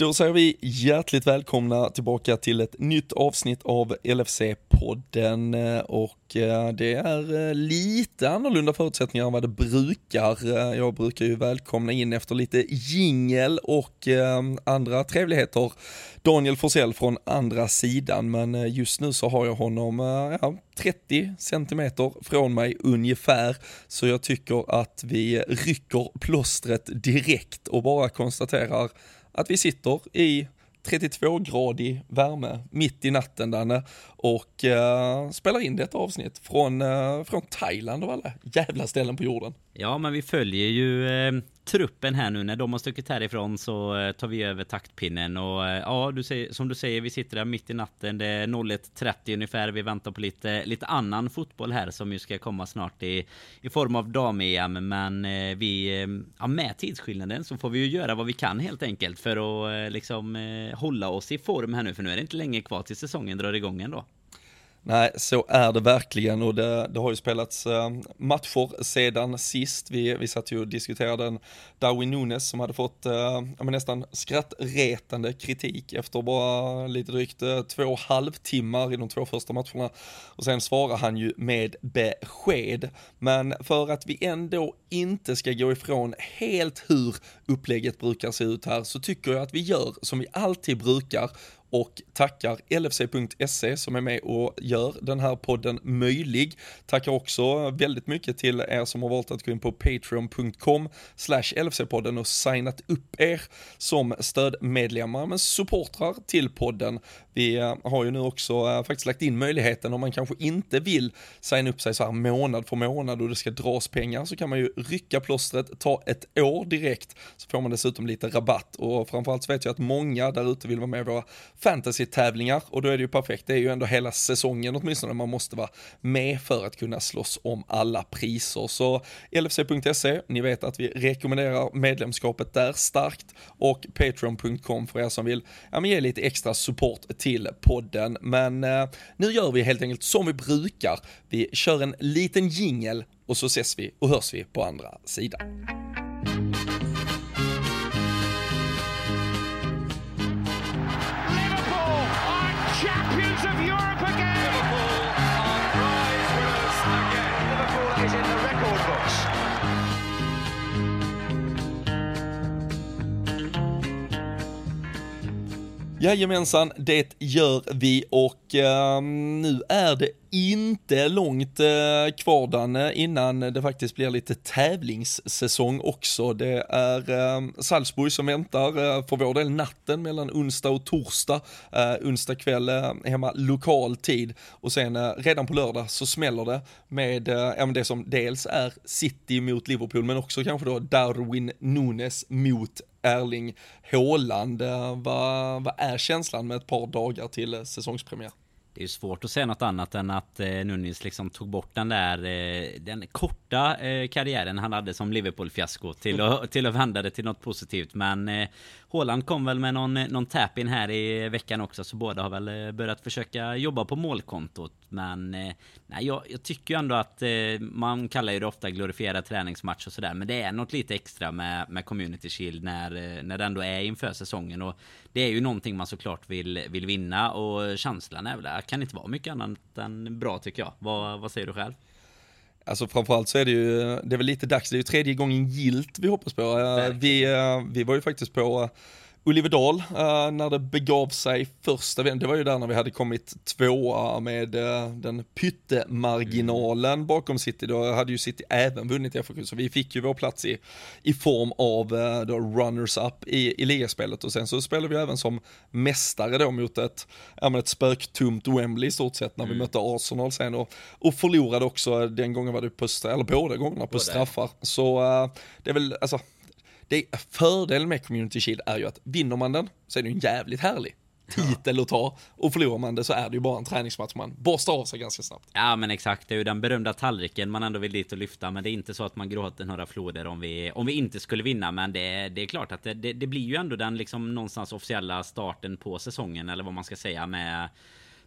Då säger vi hjärtligt välkomna tillbaka till ett nytt avsnitt av LFC-podden och eh, det är eh, lite annorlunda förutsättningar än vad det brukar. Eh, jag brukar ju välkomna in efter lite jingel och andra trevligheter. Daniel Forsell från andra sidan men just nu så har jag honom ja, 30 centimeter från mig ungefär. Så jag tycker att vi rycker plåstret direkt och bara konstaterar att vi sitter i 32-gradig värme mitt i natten Danne och eh, spelar in detta avsnitt från, eh, från Thailand och alla jävla ställen på jorden. Ja, men vi följer ju eh, truppen här nu. När de har stuckit härifrån så eh, tar vi över taktpinnen. Och eh, ja, du säger, som du säger, vi sitter där mitt i natten. Det är 01.30 ungefär. Vi väntar på lite, lite annan fotboll här som ju ska komma snart i, i form av dam-EM. Men eh, vi, ja, med tidsskillnaden så får vi ju göra vad vi kan helt enkelt för att liksom hålla oss i form här nu. För nu är det inte länge kvar till säsongen drar igång ändå. Nej, så är det verkligen och det, det har ju spelats äh, matcher sedan sist. Vi, vi satt ju och diskuterade en Darwin Nunes som hade fått äh, nästan skrattretande kritik efter bara lite drygt äh, två halvtimmar i de två första matcherna. Och sen svarar han ju med besked. Men för att vi ändå inte ska gå ifrån helt hur upplägget brukar se ut här så tycker jag att vi gör som vi alltid brukar och tackar LFC.se som är med och gör den här podden möjlig. Tackar också väldigt mycket till er som har valt att gå in på patreon.com slash LFC-podden och signat upp er som stödmedlemmar men supportrar till podden. Vi eh, har ju nu också eh, faktiskt lagt in möjligheten om man kanske inte vill signa upp sig så här månad för månad och det ska dras pengar så kan man ju rycka plåstret, ta ett år direkt så får man dessutom lite rabatt och framförallt så vet jag att många där ute vill vara med i våra fantasy-tävlingar och då är det ju perfekt. Det är ju ändå hela säsongen åtminstone man måste vara med för att kunna slåss om alla priser. Så LFC.se, ni vet att vi rekommenderar medlemskapet där starkt och Patreon.com för er som vill ja, men ge lite extra support till podden. Men eh, nu gör vi helt enkelt som vi brukar. Vi kör en liten jingel och så ses vi och hörs vi på andra sidan. Jajamensan, det gör vi och eh, nu är det inte långt eh, kvar Danne innan det faktiskt blir lite tävlingssäsong också. Det är eh, Salzburg som väntar eh, för vår del natten mellan onsdag och torsdag. Eh, onsdag kväll eh, hemma lokal tid och sen eh, redan på lördag så smäller det med eh, det som dels är City mot Liverpool men också kanske då Darwin Nunes mot Erling Haaland. Vad, vad är känslan med ett par dagar till säsongspremiär? det är svårt att säga något annat än att eh, Nunes liksom tog bort den där eh, den korta eh, karriären han hade som Liverpool-fiasko till, att, till att vända det till något positivt. Men eh, Håland kom väl med någon, någon tap-in här i veckan också så båda har väl eh, börjat försöka jobba på målkontot. Men eh, nej, jag, jag, tycker ju ändå att eh, man kallar ju det ofta glorifierad träningsmatch och sådär. Men det är något lite extra med, med Community Shield när, när det ändå är inför säsongen. Och det är ju någonting man såklart vill, vill vinna och känslan är väl det Kan inte vara mycket annat än bra tycker jag. Vad, vad säger du själv? Alltså framförallt så är det ju, det är väl lite dags, det är ju tredje gången gilt vi hoppas på. Vi, vi var ju faktiskt på Olivedal uh, när det begav sig första det var ju där när vi hade kommit tvåa med uh, den pyttemarginalen mm. bakom City, då hade ju City även vunnit FA så vi fick ju vår plats i, i form av uh, då runners-up i, i ligaspelet och sen så spelade vi även som mästare då mot ett, ja, ett spöktomt Wembley i stort sett när mm. vi mötte Arsenal sen och, och förlorade också, den gången var det på, eller båda gångerna på Både. straffar. Så det är väl, alltså det, fördelen med Community Shield är ju att vinner man den så är det en jävligt härlig titel att ta. Och förlorar man det så är det ju bara en träningsmatch man borstar av sig ganska snabbt. Ja men exakt, det är ju den berömda tallriken man ändå vill dit och lyfta. Men det är inte så att man gråter några floder om vi, om vi inte skulle vinna. Men det, det är klart att det, det, det blir ju ändå den liksom någonstans officiella starten på säsongen. Eller vad man ska säga med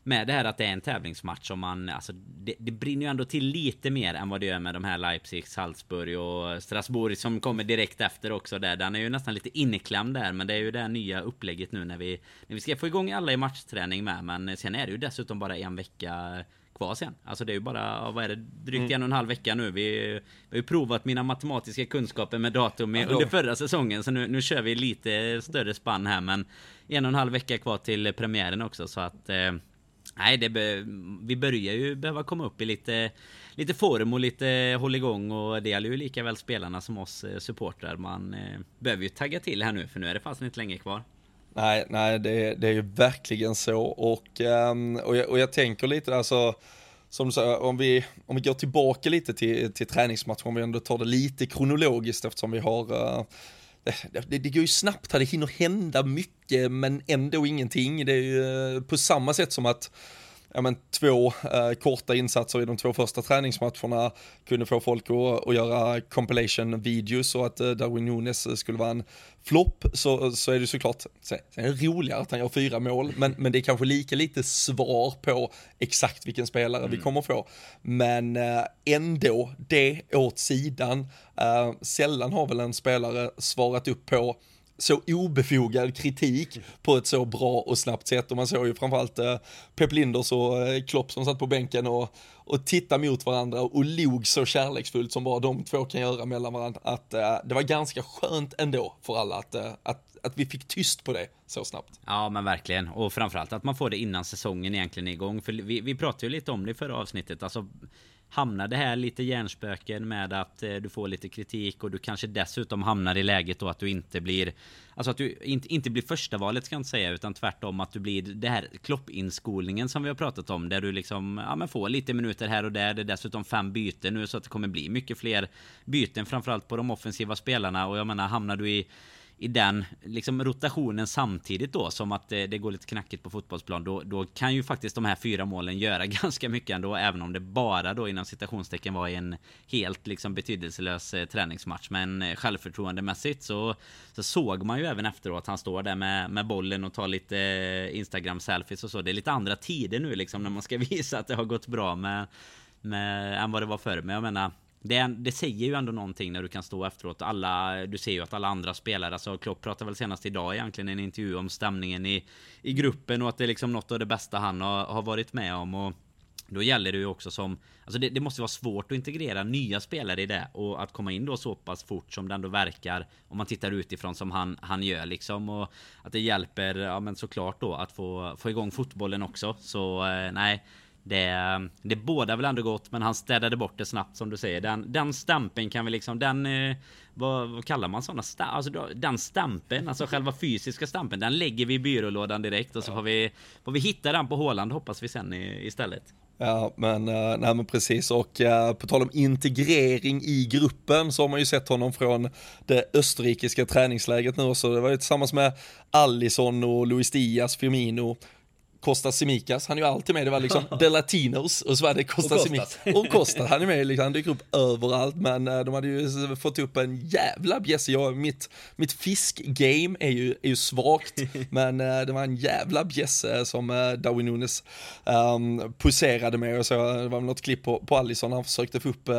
med det här att det är en tävlingsmatch som man, alltså det, det brinner ju ändå till lite mer än vad det gör med de här Leipzig, Salzburg och Strasbourg som kommer direkt efter också där. Den är ju nästan lite inklämd där, men det är ju det nya upplägget nu när vi, när vi ska få igång alla i matchträning med. Men sen är det ju dessutom bara en vecka kvar sen. Alltså det är ju bara, vad är det, drygt mm. en och en halv vecka nu. Vi, vi har ju provat mina matematiska kunskaper med datum ja, under förra säsongen. Så nu, nu kör vi lite större spann här. Men en och en halv vecka kvar till premiären också. Så att eh, Nej, det be, vi börjar ju behöva komma upp i lite, lite form och lite hålligång och det gäller ju lika väl spelarna som oss eh, supportrar. Man eh, behöver ju tagga till här nu för nu är det fast inte länge kvar. Nej, nej det, det är ju verkligen så och, ehm, och, jag, och jag tänker lite alltså... som du sa, om vi, om vi går tillbaka lite till, till träningsmatchen, om vi ändå tar det lite kronologiskt eftersom vi har uh, det, det, det, går ju snabbt här, det hinner hända mycket men ändå ingenting. Det är ju eh, på samma sätt som att ja, men, två eh, korta insatser i de två första träningsmatcherna kunde få folk att, att göra compilation videos och att eh, Darwin Nunes skulle vara en flopp så, så är det såklart, sen är det roligare att han gör fyra mål, men, men det är kanske lika lite svar på exakt vilken spelare mm. vi kommer få. Men eh, ändå, det åt sidan, eh, sällan har väl en spelare svarat upp på så obefogad kritik på ett så bra och snabbt sätt. Och man såg ju framförallt eh, Pep Linders och eh, Klopp som satt på bänken och, och tittade mot varandra och log så kärleksfullt som bara de två kan göra mellan varandra. Att eh, det var ganska skönt ändå för alla att, eh, att, att vi fick tyst på det så snabbt. Ja men verkligen. Och framförallt att man får det innan säsongen egentligen är igång. För vi, vi pratade ju lite om det i förra avsnittet. Alltså hamnar det här lite hjärnspöken med att eh, du får lite kritik och du kanske dessutom hamnar i läget då att du inte blir Alltså att du inte, inte blir första valet ska jag inte säga utan tvärtom att du blir det här kloppinskolningen som vi har pratat om där du liksom ja, men får lite minuter här och där. Det är dessutom fem byten nu så att det kommer bli mycket fler byten framförallt på de offensiva spelarna och jag menar hamnar du i i den liksom rotationen samtidigt då som att det, det, går lite knackigt på fotbollsplan då, då kan ju faktiskt de här fyra målen göra ganska mycket ändå även om det bara då inom citationstecken var en helt liksom betydelselös eh, träningsmatch. Men eh, självförtroendemässigt så, så såg man ju även efteråt han står där med, med bollen och tar lite eh, Instagram selfies och så. Det är lite andra tider nu liksom när man ska visa att det har gått bra med, med än vad det var förr. Men jag menar det, det, säger ju ändå någonting när du kan stå efteråt. Alla, du ser ju att alla andra spelare, alltså Klopp pratade väl senast idag egentligen i en intervju om stämningen i, i gruppen och att det är liksom något av det bästa han har, har varit med om. Och då gäller det ju också som, alltså det, det, måste vara svårt att integrera nya spelare i det och att komma in då så pass fort som det ändå verkar om man tittar utifrån som han, han gör liksom och att det hjälper, ja men såklart då att få, få igång fotbollen också. Så eh, nej, det, det båda väl ändå gott men han städade bort det snabbt som du säger. Den, den stämpeln kan vi liksom, den... Eh, vad, vad kallar man sådana? Sta, alltså den stämpeln, alltså själva fysiska stämpeln, den lägger vi i byrålådan direkt och så får vi, får vi hitta den på Håland hoppas vi sen istället. Ja, men, uh, nej, men precis och uh, på tal om integrering i gruppen så har man ju sett honom från det österrikiska träningsläget nu så det var ju tillsammans med Allison och Luis Diaz, Firmino Kostas Simikas, han är ju alltid med, det var liksom The Latinos och så var det Kostas Simikas. Och Kostas, han är med, liksom, han dyker upp överallt men uh, de hade ju fått upp en jävla bjässe, jag, mitt, mitt fiskgame är ju, är ju svagt men uh, det var en jävla bjässe som uh, Darwin Nunes um, poserade med. Och så, det var väl något klipp på, på Allison, han försökte få upp uh,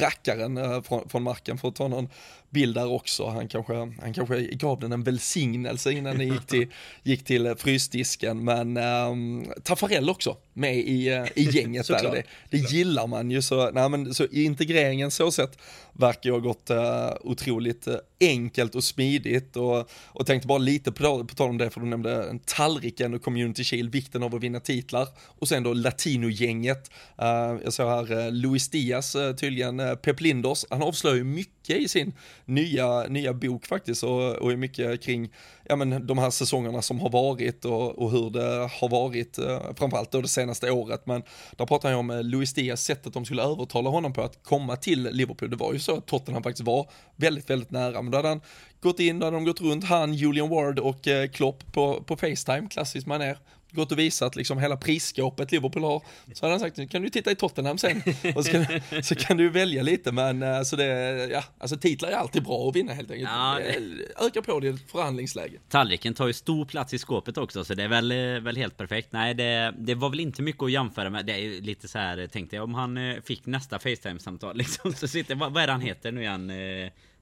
rackaren uh, från, från marken för att ta någon bild där också. Han kanske, han kanske gav den en välsignelse innan den gick till, gick till frysdisken. Men um, Taffarell också med i, uh, i gänget där. Det, det gillar man ju. Så, nej, men, så i integreringen så sett verkar ju ha gått uh, otroligt uh, enkelt och smidigt och, och tänkte bara lite på, på tal om det för du nämnde tallriken och Community Shield, vikten av att vinna titlar och sen då Latino-gänget. Uh, jag såg här uh, Luis Diaz, tydligen uh, Pep Linders, han avslöjar ju mycket i sin nya, nya bok faktiskt och, och är mycket kring ja, men, de här säsongerna som har varit och, och hur det har varit, eh, framförallt då det senaste året. Men där pratar jag om eh, Luis Diaz, sättet de skulle övertala honom på att komma till Liverpool. Det var ju så att Tottenham faktiskt var väldigt, väldigt nära, men då hade han gått in, då hade de gått runt, han, Julian Ward och eh, Klopp på, på Facetime, klassiskt manér, gått och visat liksom hela prisskåpet Liverpool har, så hade han sagt, nu kan du titta i Tottenham sen, och så kan, så kan du välja lite, men eh, så det, ja, alltså titlar är alltid bra att vinna helt enkelt. Ja, det... Öka på ditt förhandlingsläge. Tallriken tar ju stor plats i skåpet också, så det är väl, eh, väl helt perfekt. Nej, det, det var väl inte mycket att jämföra med. Det är lite så här, tänkte jag, om han eh, fick nästa Facetime-samtal liksom, så sitter, vad, vad är det han heter nu igen?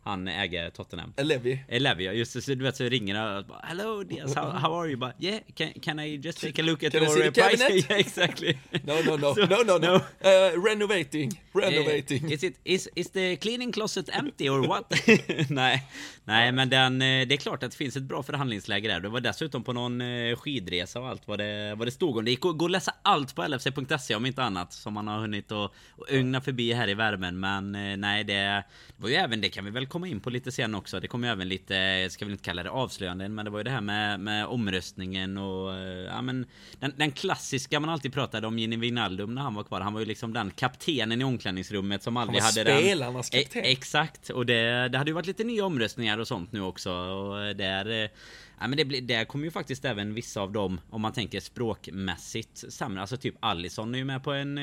Han äger Tottenham. Levi. Levi, ja. Just det, så du vet så ringer han och bara, Hello Diaz, how, how are you? But, yeah, can, can I just take a look at can your I see the price? cabinet? yeah, exactly. No, no, no, So, no, no, no. Uh, renovating, renovating. Eh, Is, it, is, is the cleaning closet empty or what? nej, nej men den, eh, det är klart att det finns ett bra förhandlingsläge där. Det var dessutom på någon eh, skidresa och allt vad det, vad det stod om. Det gick att gå och läsa allt på lfc.se om inte annat som man har hunnit att att ögna förbi här i värmen. Men eh, nej, det, det var ju även, det kan vi väl komma in på lite sen också. Det kom ju även lite, jag ska väl inte kalla det avslöjanden, men det var ju det här med, med omröstningen och eh, ja men den, den klassiska man alltid pratade om Gini Wijnaldum när han var kvar. Han var ju liksom den kaptenen i omklädningsrummet som aldrig var hade den spelarnas kapten. E- exakt, och det, det hade ju varit lite nya omröstningar och sånt nu också. Och där, eh, ja, men det, blir- där kommer ju faktiskt även vissa av dem, om man tänker språkmässigt, sämre. Alltså typ Allison är ju med på en...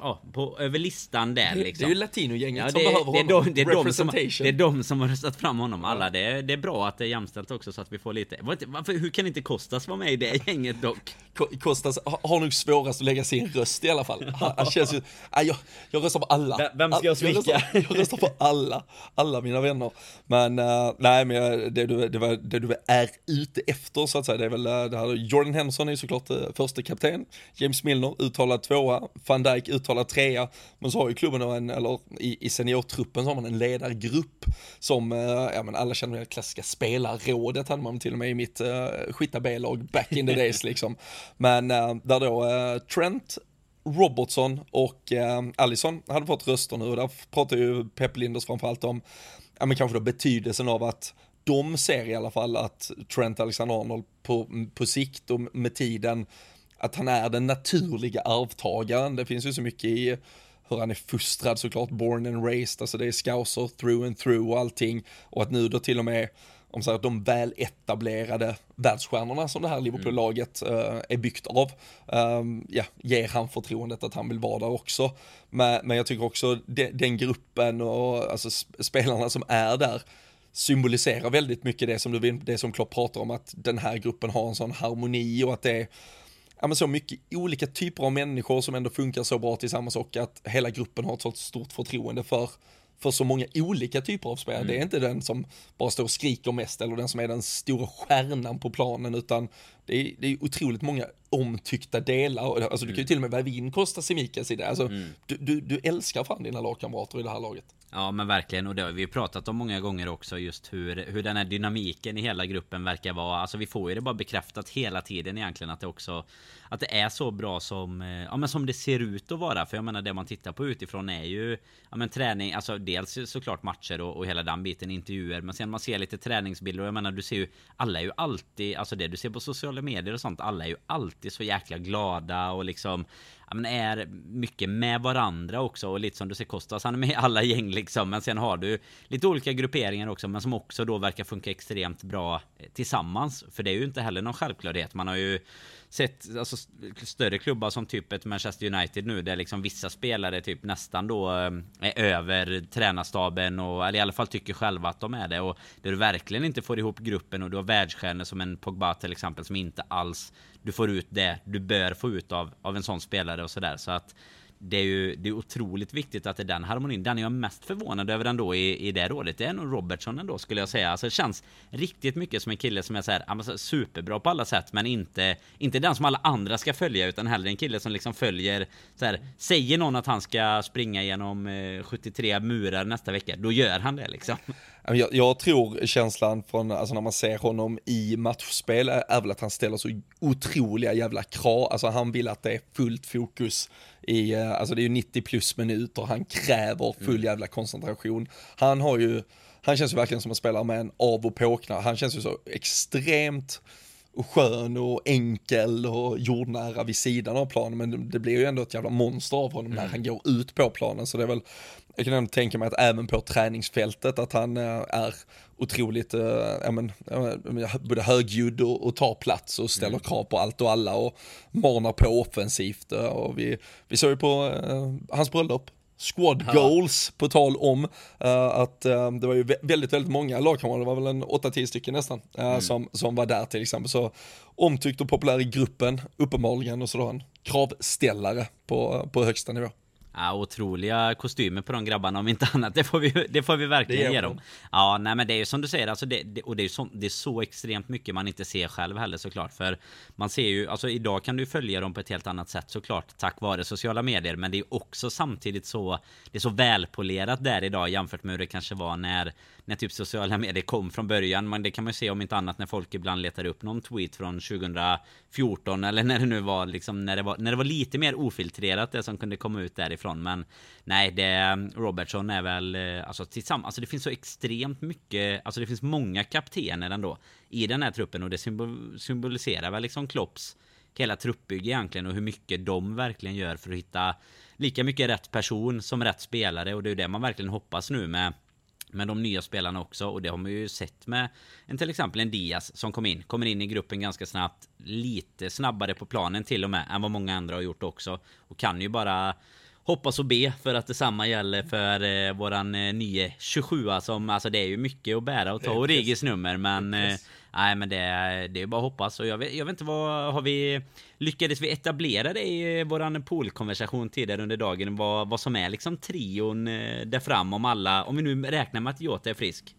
eh, Ja, på, över listan där Det liksom. är ju latinogänget Ja, som det, behöver det, är honom. de, det, är de som, det är de som har röstat fram honom alla. Det är, det är bra att det är jämställt också så att vi får lite... Varför, hur kan inte Kostas vara med i det gänget dock? Ko- Kostas har- nog svårast att lägga sin röst i alla fall. Han, känns ju, jag, jag röstar på alla. Vem- ska jag svika? röstar, jag röstar på alla, alla mina vänner. Men eh, nej, men jag- det du, det, var, det du är ute efter så att säga, det är väl eh, det här, Jordan Henderson är såklart uh, första kapten. James Milner uttalad tvåa, van Dijk uttalad trea. Men så har ju klubben en, eller i, i seniortruppen så har man en ledargrupp som, eh, ja men alla känner det klassiska spelarrådet hade man till och med i mitt uh, skitta B-lag back in the days liksom. Men eh, där då eh, Trent, Robertson och eh, Allison hade fått röster nu och där pratar ju Pep Linders framförallt om, ja men kanske då betydelsen av att de ser i alla fall att Trent Alexander-Arnold på, på sikt och med tiden, att han är den naturliga arvtagaren. Det finns ju så mycket i hur han är fostrad såklart, born and raised, alltså det är scouser through and through och allting. Och att nu då till och med, om så här, de väl etablerade världsstjärnorna som det här Liverpool-laget uh, är byggt av, um, ja, ger han förtroendet att han vill vara där också. Men, men jag tycker också de, den gruppen och alltså spelarna som är där, symboliserar väldigt mycket det som du det som Klopp pratar om, att den här gruppen har en sån harmoni och att det är ja, men så mycket olika typer av människor som ändå funkar så bra tillsammans och att hela gruppen har ett så stort förtroende för för så många olika typer av spelare. Det är inte den som bara står och skriker mest eller den som är den stora stjärnan på planen utan det är, det är otroligt många omtyckta delar. Alltså du kan ju till och med väva in Costa Simikas i det. Alltså, du, du, du älskar fan dina lagkamrater i det här laget. Ja men verkligen och det har vi ju pratat om många gånger också just hur, hur den här dynamiken i hela gruppen verkar vara. Alltså vi får ju det bara bekräftat hela tiden egentligen att det också Att det är så bra som, eh, ja men som det ser ut att vara. För jag menar det man tittar på utifrån är ju Ja men träning, alltså dels såklart matcher och, och hela den biten, intervjuer. Men sen man ser lite träningsbilder och jag menar du ser ju Alla är ju alltid, alltså det du ser på sociala medier och sånt, alla är ju alltid så jäkla glada och liksom men är mycket med varandra också och lite som du ser Kostas, han är med i alla gäng liksom. Men sen har du lite olika grupperingar också, men som också då verkar funka extremt bra tillsammans. För det är ju inte heller någon självklarhet. Man har ju sett alltså, större klubbar som typ ett Manchester United nu där liksom vissa spelare typ nästan då eh, är över tränarstaben och eller i alla fall tycker själva att de är det och där du verkligen inte får ihop gruppen och du har världsstjärnor som en Pogba till exempel som inte alls du får ut det du bör få ut av, av en sån spelare och sådär så att det är ju det är otroligt viktigt att det är den harmonin. Den är jag mest förvånad över ändå i, i det rådet. Det är nog Robertson ändå skulle jag säga. Alltså det känns riktigt mycket som en kille som är så här, superbra på alla sätt men inte, inte den som alla andra ska följa utan hellre en kille som liksom följer så här, Säger någon att han ska springa genom eh, 73 murar nästa vecka, då gör han det liksom. Jag, jag tror känslan från, alltså när man ser honom i matchspel är, väl att han ställer så otroliga jävla krav, alltså han vill att det är fullt fokus i, alltså det är ju 90 plus minuter, han kräver full jävla koncentration. Han har ju, han känns ju verkligen som en spelare med en av och påknar, han känns ju så extremt skön och enkel och jordnära vid sidan av planen men det blir ju ändå ett jävla monster av honom när han går ut på planen. Så det är väl jag kan tänka mig att även på träningsfältet att han är otroligt, men, både högljudd och, och tar plats och ställer mm. krav på allt och alla och manar på offensivt. Och vi, vi såg ju på hans bröllop squad goals på tal om uh, att uh, det var ju väldigt, väldigt många lagkamrater, det var väl en 8-10 stycken nästan, uh, mm. som, som var där till exempel. Så omtyckt och populär i gruppen, uppenbarligen, och så då en kravställare på, på högsta nivå. Ja, otroliga kostymer på de grabbarna om inte annat. Det får vi, det får vi verkligen ge dem. Ja, nej men det är ju som du säger, alltså det, det och det är, så, det är så extremt mycket man inte ser själv heller såklart. För man ser ju, alltså idag kan du följa dem på ett helt annat sätt såklart, tack vare sociala medier. Men det är också samtidigt så, det är så välpolerat där idag jämfört med hur det kanske var när när typ sociala medier kom från början. Men det kan man ju se om inte annat när folk ibland letar upp någon tweet från 2014 eller när det nu var liksom när det var, när det var lite mer ofiltrerat det som kunde komma ut därifrån. Men nej, det Robertson är väl eh, alltså tillsammans. Alltså det finns så extremt mycket. Alltså det finns många kaptener ändå i den här truppen och det symboliserar väl liksom Klopps hela truppbygge egentligen och hur mycket de verkligen gör för att hitta lika mycket rätt person som rätt spelare och det är ju det man verkligen hoppas nu med med de nya spelarna också och det har man ju sett med en till exempel en Diaz som kom in. Kommer in i gruppen ganska snabbt. Lite snabbare på planen till och med än vad många andra har gjort också. Och kan ju bara hoppas och be för att detsamma gäller för eh, våran eh, nye 27 som alltså det är ju mycket att bära och ta Origis nummer men eh, Nej men det, det är bara att hoppas. Och jag vet, jag vet inte vad har vi Lyckades vi etablera det i våran poolkonversation tidigare under dagen? Vad, vad som är liksom trion eh, där fram om alla Om vi nu räknar med att Jota är frisk?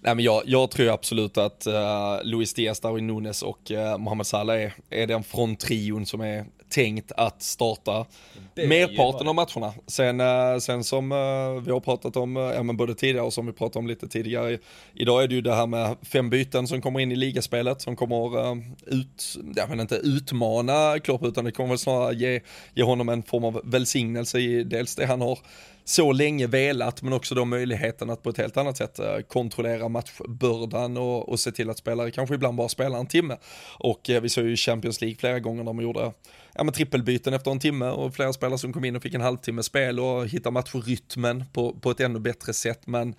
Nej, men jag, jag tror absolut att uh, Luis Diaz, Darwin Nunes och uh, Mohamed Salah är, är den fronttrion som är tänkt att starta merparten av matcherna. Sen, uh, sen som uh, vi har pratat om, uh, ja, men både tidigare och som vi pratade om lite tidigare, idag är det ju det här med fem byten som kommer in i ligaspelet som kommer ut, jag men inte utmana Klopp utan det kommer väl snarare ge, ge honom en form av välsignelse i dels det han har så länge velat, men också då möjligheten att på ett helt annat sätt eh, kontrollera matchbördan och, och se till att spelare kanske ibland bara spelar en timme. Och eh, vi såg ju Champions League flera gånger när man gjorde ja, men trippelbyten efter en timme och flera spelare som kom in och fick en halvtimme spel och hittade matchrytmen på, på ett ännu bättre sätt. Men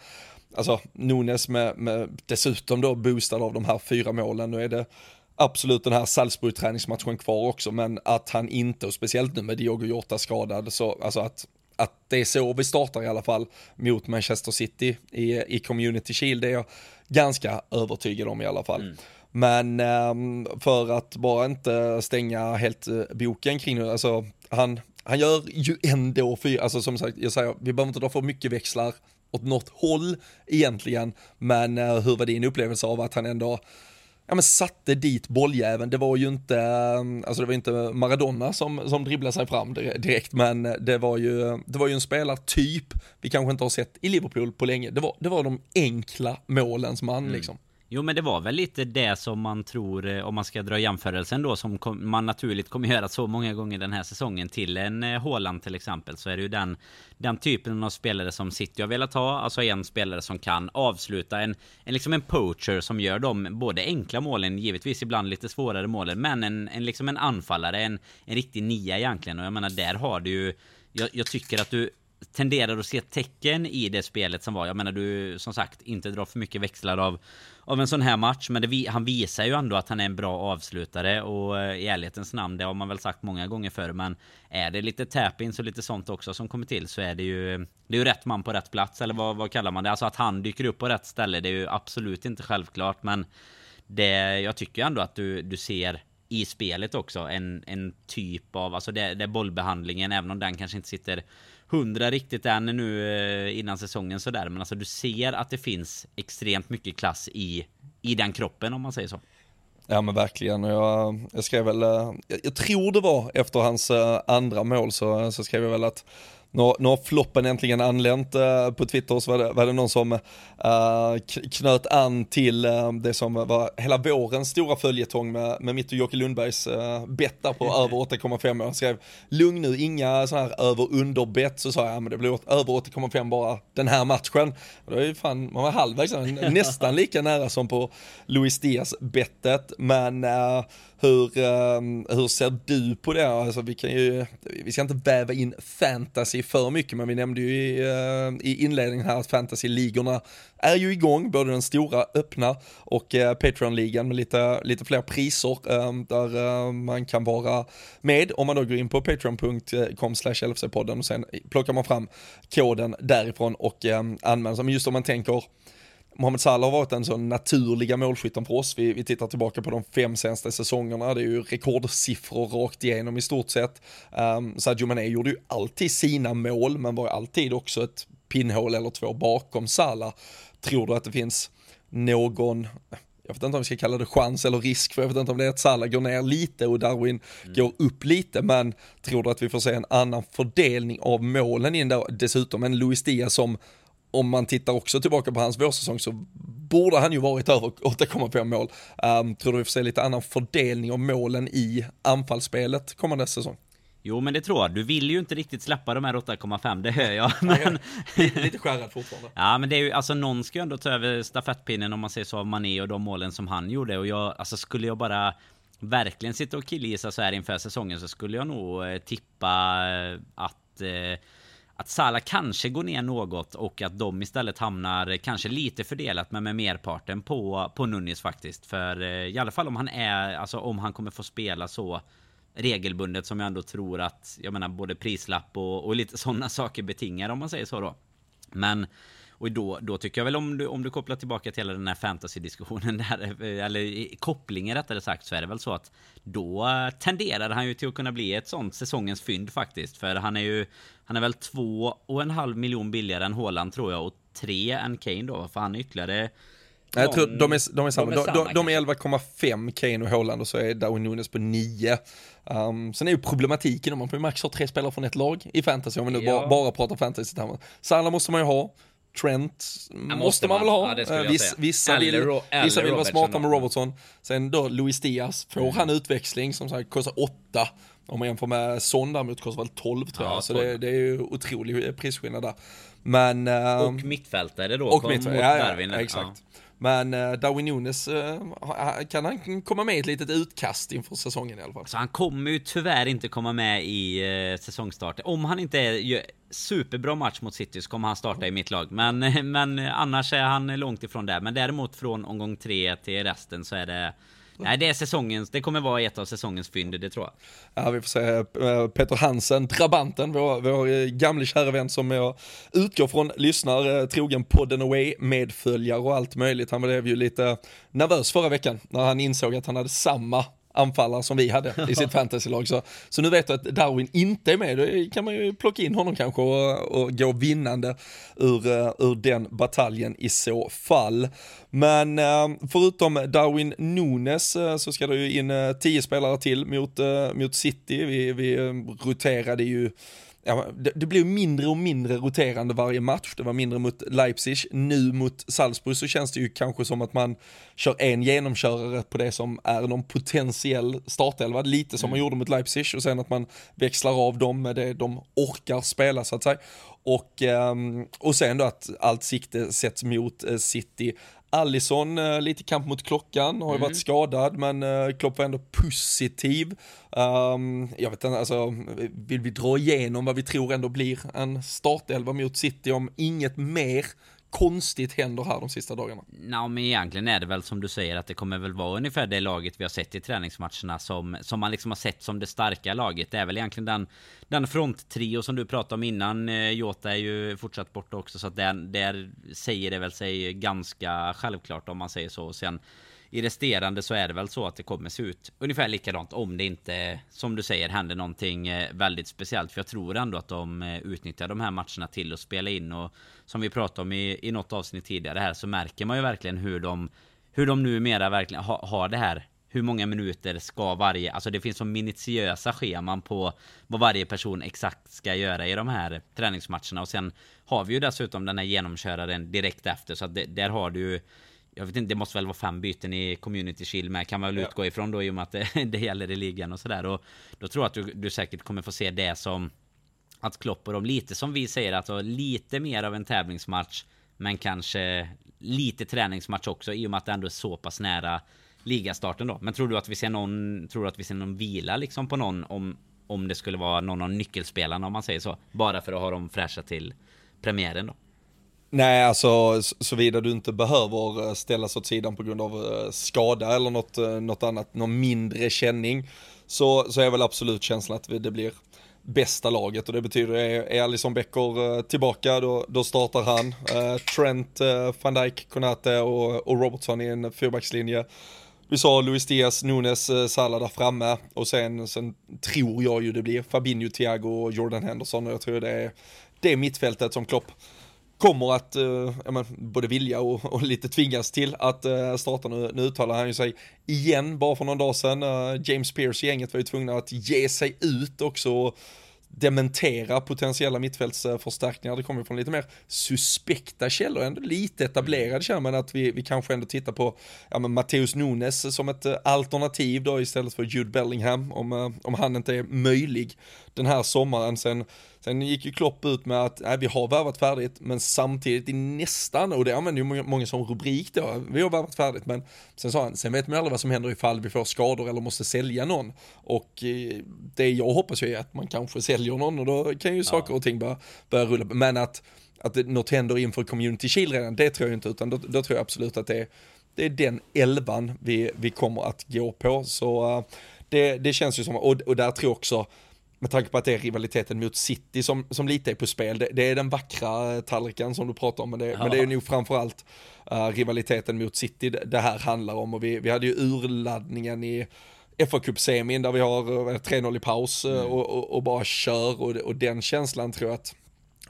alltså Nunes med, med dessutom då boostad av de här fyra målen, nu är det absolut den här Salzburg träningsmatchen kvar också, men att han inte, och speciellt nu med Diogo Jota skadad, så alltså att att det är så vi startar i alla fall mot Manchester City i, i Community Shield, det är jag ganska övertygad om i alla fall. Mm. Men um, för att bara inte stänga helt uh, boken kring det, alltså han, han gör ju ändå, för, alltså som sagt, jag säger, vi behöver inte dra för mycket växlar åt något håll egentligen, men uh, hur var din upplevelse av att han ändå ja, men satte dit bolljäveln. Det var ju inte, ehm, alltså det var inte Maradona som, som dribblade sig fram direkt, men det var ju, det var ju en spelartyp vi kanske inte har sett i Liverpool på länge. Det var, det var de enkla målens man mm. liksom. Jo men det var väl lite det som man tror, eh, om man ska dra jämförelsen då, som man naturligt kommer göra så många gånger den här säsongen till en eh, Haaland till exempel, så är det ju den, den typen av spelare som City har velat ha, alltså en spelare som kan avsluta, en, en liksom en poacher som gör de både enkla målen, givetvis ibland lite svårare målen, men en, en liksom en anfallare, en, en riktig nia egentligen, och jag menar där har du ju jag, jag tycker att du tenderar att se tecken i det spelet som var. Jag menar du som sagt inte drar för mycket växlar av av en sån här match. Men det, han visar ju ändå att han är en bra avslutare och eh, i ärlighetens namn, det har man väl sagt många gånger förr. Men är det lite tap-ins och lite sånt också som kommer till så är det ju Det är ju rätt man på rätt plats eller vad, vad kallar man det? Alltså att han dyker upp på rätt ställe. Det är ju absolut inte självklart men det, jag tycker ändå att du, du ser i spelet också en, en typ av, alltså det, det bollbehandlingen, även om den kanske inte sitter hundra riktigt än nu eh, innan säsongen sådär. Men alltså du ser att det finns extremt mycket klass i, i den kroppen om man säger så. Ja men verkligen. Jag, jag skrev väl, eh, jag, jag tror det var efter hans eh, andra mål så, så skrev jag väl att nu, nu har floppen äntligen anlänt uh, på Twitter så var det, var det någon som uh, knöt an till uh, det som var hela vårens stora följetong med, med mitt och Jocke Lundbergs uh, betta på över 8,5 Jag skrev lugn nu, inga sådana här över under bett så sa jag men det blir över 8,5 bara den här matchen. Och då är ju fan, man var halvvägs, nästan lika nära som på Luis Diaz bettet men hur, ehm, hur ser du på det? Alltså vi kan ju, vi ska inte väva in fantasy för mycket, men vi nämnde ju i, uh, i inledningen här att fantasy-ligorna är ju igång, både den stora öppna och uh, Patreon-ligan med lite, lite fler priser um, där uh, man kan vara med om man då går in på patreon.com slash LFC-podden och sen plockar man fram koden därifrån och um, anmäler sig. Men just om man tänker Mohamed Salah har varit den så naturliga målskytten för oss. Vi, vi tittar tillbaka på de fem senaste säsongerna. Det är ju rekordsiffror rakt igenom i stort sett. Um, Sadio Mané gjorde ju alltid sina mål, men var alltid också ett pinnhål eller två bakom Salah. Tror du att det finns någon, jag vet inte om vi ska kalla det chans eller risk, för jag vet inte om det är att Salah går ner lite och Darwin mm. går upp lite, men tror du att vi får se en annan fördelning av målen in där? Dessutom en Luis Diaz som om man tittar också tillbaka på hans vårsäsong så borde han ju varit över 8,5 mål. Um, tror du vi får se lite annan fördelning av målen i anfallsspelet kommande säsong? Jo men det tror jag. Du vill ju inte riktigt släppa de här 8,5, det hör jag. Men... lite skärrad fortfarande. Ja men det är ju, alltså någon ska ju ändå ta över stafettpinnen om man säger så av Mané och de målen som han gjorde. Och jag, alltså skulle jag bara verkligen sitta och killgissa så här inför säsongen så skulle jag nog eh, tippa eh, att eh, att Sala kanske går ner något och att de istället hamnar kanske lite fördelat men med merparten på, på Nunes faktiskt. För eh, i alla fall om han är, alltså om han kommer få spela så regelbundet som jag ändå tror att, jag menar både prislapp och, och lite sådana saker betingar om man säger så då. Men och då, då tycker jag väl om du, om du kopplar tillbaka till hela den här fantasy-diskussionen där, eller kopplingen rättare sagt, så är det väl så att då tenderar han ju till att kunna bli ett sånt säsongens fynd faktiskt. För han är ju, han är väl två och en halv miljon billigare än Håland tror jag och tre än Kane då, för han är ytterligare jag tror de är, de är samma. De är, de, de är 11,5 Kane och Haaland och så är Darwin Nunes på 9. Um, sen är ju problematiken om man på max har tre spelare från ett lag i fantasy, om vi nu ja. bara, bara pratar fantasy. Salah måste man ju ha. Trent måste, måste man, väl ha. Ja, Viss, vissa, vill, vissa vill vara smarta med Robertson. Sen då Luis Diaz, får mm. han utväxling som sagt kostar 8. Om man jämför med Son däremot kostar väl 12 tror jag. Ja, så det, det, är ju otrolig prisskillnad där. Men, och um, mittfältare då. Och mittfältare, ja, ja, exakt. Men uh, Darwin Nunes, uh, kan han komma med i ett litet utkast inför säsongen i alla fall? Så han kommer ju tyvärr inte komma med i eh, uh, säsongstarten. Om han inte är superbra match mot City så kommer han starta i mitt lag. Men, men annars är han långt ifrån där. Men däremot från omgång tre till resten så är det Nej, det är säsongens, det kommer vara ett av säsongens fynd, det tror jag. Ja, vi får se eh, Peter Hansen, drabanten, vår, vår eh, gamle kära vän som jag utgår från lyssnar, eh, trogen podden away, medföljare och allt möjligt. Han blev ju lite nervös förra veckan när han insåg att han hade samma anfallare som vi hade i sitt fantasylag. Så, så nu vet du att Darwin inte är med, då kan man ju plocka in honom kanske och, och gå vinnande ur, uh, ur den bataljen i så fall. Men uh, förutom Darwin Nunes uh, så ska det ju in tio spelare till mot, mot City. Vi, vi roterade ju ja, det, det blev mindre och mindre roterande varje match. Det var mindre mot Leipzig. Nu mot Salzburg så känns det ju kanske som att man kör en genomkörare på det som är någon potentiell startelva. Lite som mm. man gjorde mot Leipzig och sen att man växlar av dem med det de orkar spela så att säga. Och, ehm, och sen då att allt sikte sätts mot eh, City. Allison, eh, lite kamp mot klockan, har ju mm. varit skadad men eh, Klopp var ändå positiv. Um, jag vet inte, alltså, vill vi dra igenom vad vi tror ändå blir en startelva mot City om inget mer konstigt händer här de sista dagarna? Ja, men egentligen är det väl som du säger att det kommer väl vara ungefär det laget vi har sett i träningsmatcherna som, som man liksom har sett som det starka laget. Det är väl egentligen den, den fronttrio som du pratade om innan. Eh, Jota är ju fortsatt borta också så att där, där säger det väl sig ganska självklart om man säger så. Och sen i resterande så är det väl så att det kommer se ut ungefär likadant om det inte, som du säger, händer någonting eh, väldigt speciellt. För jag tror ändå att de eh, utnyttjar de här matcherna till att spela in. Och som vi pratade om i, i något avsnitt tidigare här så märker man ju verkligen hur de hur de numera verkligen ha, har det här. Hur många minuter ska varje, alltså det finns så minutiösa scheman på vad varje person exakt ska göra i de här träningsmatcherna. Och sen har vi ju dessutom den här genomköraren direkt efter. Så att det, där har du ju jag vet inte, det måste väl vara fem byten i Community Shield med kan man väl ja. utgå ifrån då i och med att det, det gäller i ligan och sådär och då tror jag att du, du säkert kommer få se det som att Klopp och de lite som vi säger alltså lite mer av en tävlingsmatch men kanske lite träningsmatch också i och med att det ändå är så pass nära ligastarten då. Men tror du att vi ser någon tror du att vi ser någon vila liksom på någon om om det skulle vara någon av nyckelspelarna om man säger så. Bara för att ha dem fräscha till premiären då. Nej, alltså såvida du inte behöver eh, ställas åt sidan på grund av eh, skada eller något, eh, något annat, någon mindre känning, så, så är väl absolut känslan att det blir bästa laget och det betyder är, är Becker tillbaka då, då startar han. Trent, van Dijk, Konate och, och Robertson i en fyrbackslinje. Vi sa Luis Diaz, Nunes, Salah där framme och sen, sen tror jag ju det blir Fabinho, Thiago och Jordan Henderson och jag tror det är det mittfältet som Klopp kommer att, eh, men, både vilja och, och, lite tvingas till att eh, starta nu. Nu uttalar han ju sig igen bara för någon dag sedan. Eh, James Pierce gänget var ju tvungna att ge sig ut också dementera potentiella mittfältsförstärkningar. Det kommer från lite mer suspekta källor, ändå lite etablerade känner man att vi, vi kanske ändå tittar på ja, men Matteus Nunes som ett alternativ då istället för Jude Bellingham om, om han inte är möjlig den här sommaren. Sen Sen gick ju Klopp ut med att nej, vi har värvat färdigt, men samtidigt i nästan, och det använder ju många, många som rubrik då, vi har värvat färdigt, men sen sa han, sen vet man aldrig vad som händer ifall vi får skador eller måste sälja någon. Och eh, det jag hoppas ju är att man kanske säljer någon och då kan ju ja. saker och ting börja, börja rulla. Men att, att något händer inför Community Shield redan, det tror jag inte, utan då, då tror jag absolut att det är, det är den elvan vi, vi kommer att gå på. Så uh, det, det känns ju som, och, och där tror jag också, med tanke på att det är rivaliteten mot City som, som lite är på spel. Det, det är den vackra tallriken som du pratar om, men det, ja. men det är nog framförallt uh, rivaliteten mot City det, det här handlar om. Och vi, vi hade ju urladdningen i fa semin där vi har 3-0 i paus mm. och, och, och, bara kör och, och den känslan tror jag att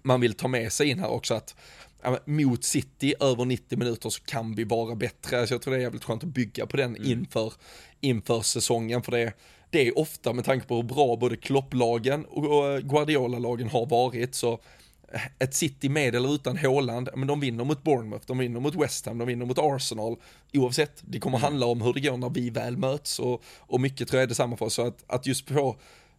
man vill ta med sig in här också att ja, mot City över 90 minuter så kan vi vara bättre. Så jag tror det är jävligt skönt att bygga på den mm. inför, inför säsongen för det det är ofta med tanke på hur bra både Klopplagen och Guardiola-lagen har varit så eh, ett City med eller utan Håland, men de vinner mot Bournemouth, de vinner mot West Ham, de vinner mot Arsenal. Oavsett, det kommer mm. handla om hur det går när vi väl möts och, och mycket tror jag är detsamma för oss. Så att, att just få,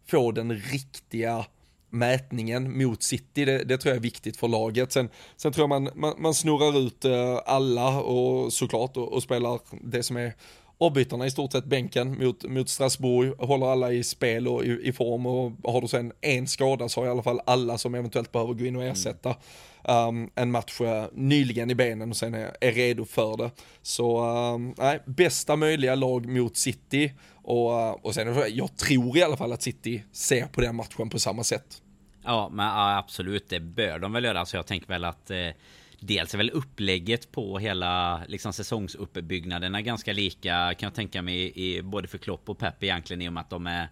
få den riktiga mätningen mot City, det, det, tror jag är viktigt för laget. Sen, sen tror jag man, man, man snurrar ut eh, alla och såklart och, och spelar det som är avbytarna i stort sett bänken mot, mot Strasbourg, håller alla i spel och i, i, form och har du sen en skada så har i alla fall alla som eventuellt behöver gå in och mm. ersätta um, en match uh, nyligen i benen och sen är, är redo för det. Så um, nej, bästa möjliga lag mot City och, uh, och sen jag tror i alla fall att City ser på den matchen på samma sätt. Ja, men ja, absolut, det bör de väl göra. Så jag tänker väl att eh Dels är väl upplägget på hela liksom, säsongsuppbyggnaden är ganska lika kan jag tänka mig i, både för Klopp och Pep egentligen i och med att de är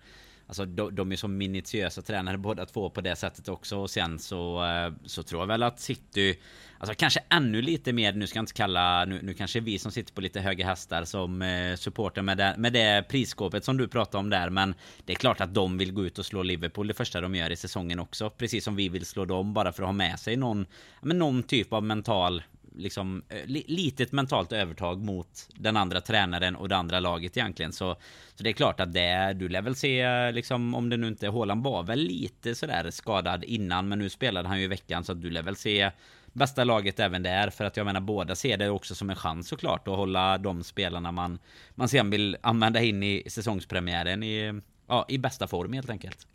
Alltså de, de är så minutiösa tränare båda två på det sättet också. Och sen så eh, Så tror jag väl att City Alltså kanske ännu lite mer, nu ska jag inte kalla Nu, nu kanske vi som sitter på lite höga hästar som eh, supporter med det, med det prisskåpet som du pratade om där Men det är klart att de vill gå ut och slå Liverpool det första de gör i säsongen också. Precis som vi vill slå dem bara för att ha med sig någon Men någon typ av mental liksom eh, li, litet mentalt övertag mot den andra tränaren och det andra laget egentligen. Så, så det är klart att det, du lär väl se liksom om det nu inte, Håland var väl lite sådär skadad innan men nu spelade han ju i veckan så att du lär väl se bästa laget även där. För att jag menar båda ser det också som en chans såklart att hålla de spelarna man, man sen vill använda in i säsongspremiären i, ja, i bästa form helt enkelt.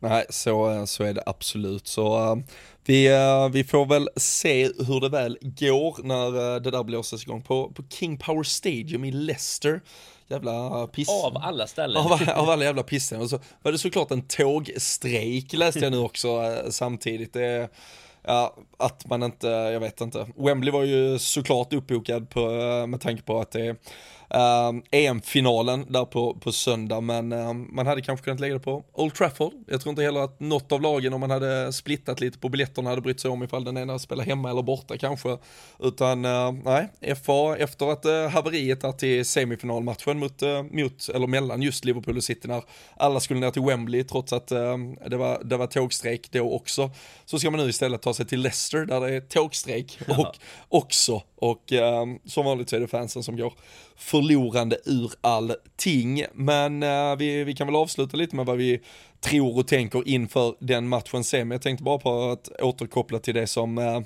Nej, så, så är det absolut. Så uh, vi, uh, vi får väl se hur det väl går när uh, det där blåses igång på, på King Power Stadium i Leicester. Jävla piss. Av alla ställen. Av, av alla jävla pissen. Och så var det såklart en tågstrejk läste jag nu också samtidigt. Det, ja, att man inte, jag vet inte. Wembley var ju såklart uppbokad på, med tanke på att det Uh, EM-finalen där på, på söndag, men uh, man hade kanske kunnat lägga det på Old Trafford. Jag tror inte heller att något av lagen, om man hade splittat lite på biljetterna, hade brytt sig om ifall den ena spelar hemma eller borta kanske. Utan uh, nej, FA efter att uh, haveriet där till semifinalmatchen mot, uh, mot, eller mellan just Liverpool och City när alla skulle ner till Wembley trots att det, var, det var tågstrejk då också. Så ska man nu istället ta sig till Leicester där det är tågstrejk och också och eh, som vanligt så är det fansen som går förlorande ur allting. Men eh, vi, vi kan väl avsluta lite med vad vi tror och tänker inför den matchen sen. Men jag tänkte bara på att återkoppla till det som eh,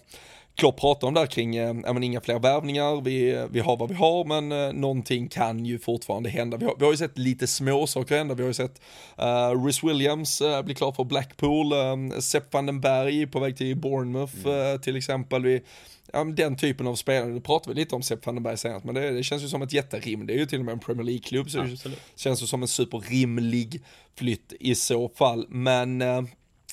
Klopp pratar om där kring, äh, men inga fler värvningar, vi, vi har vad vi har, men äh, någonting kan ju fortfarande hända. Vi har, vi har ju sett lite små saker hända, vi har ju sett äh, Rhys Williams äh, bli klar för Blackpool, äh, Sepp van den Berg på väg till Bournemouth mm. till exempel. Vi, ja, den typen av spelare, nu pratar vi lite om Sepp van den Berg senast, men det, det, känns ju som ett jätterim, det är ju till och med en Premier League-klubb, så Absolut. det känns ju som en superrimlig flytt i så fall, men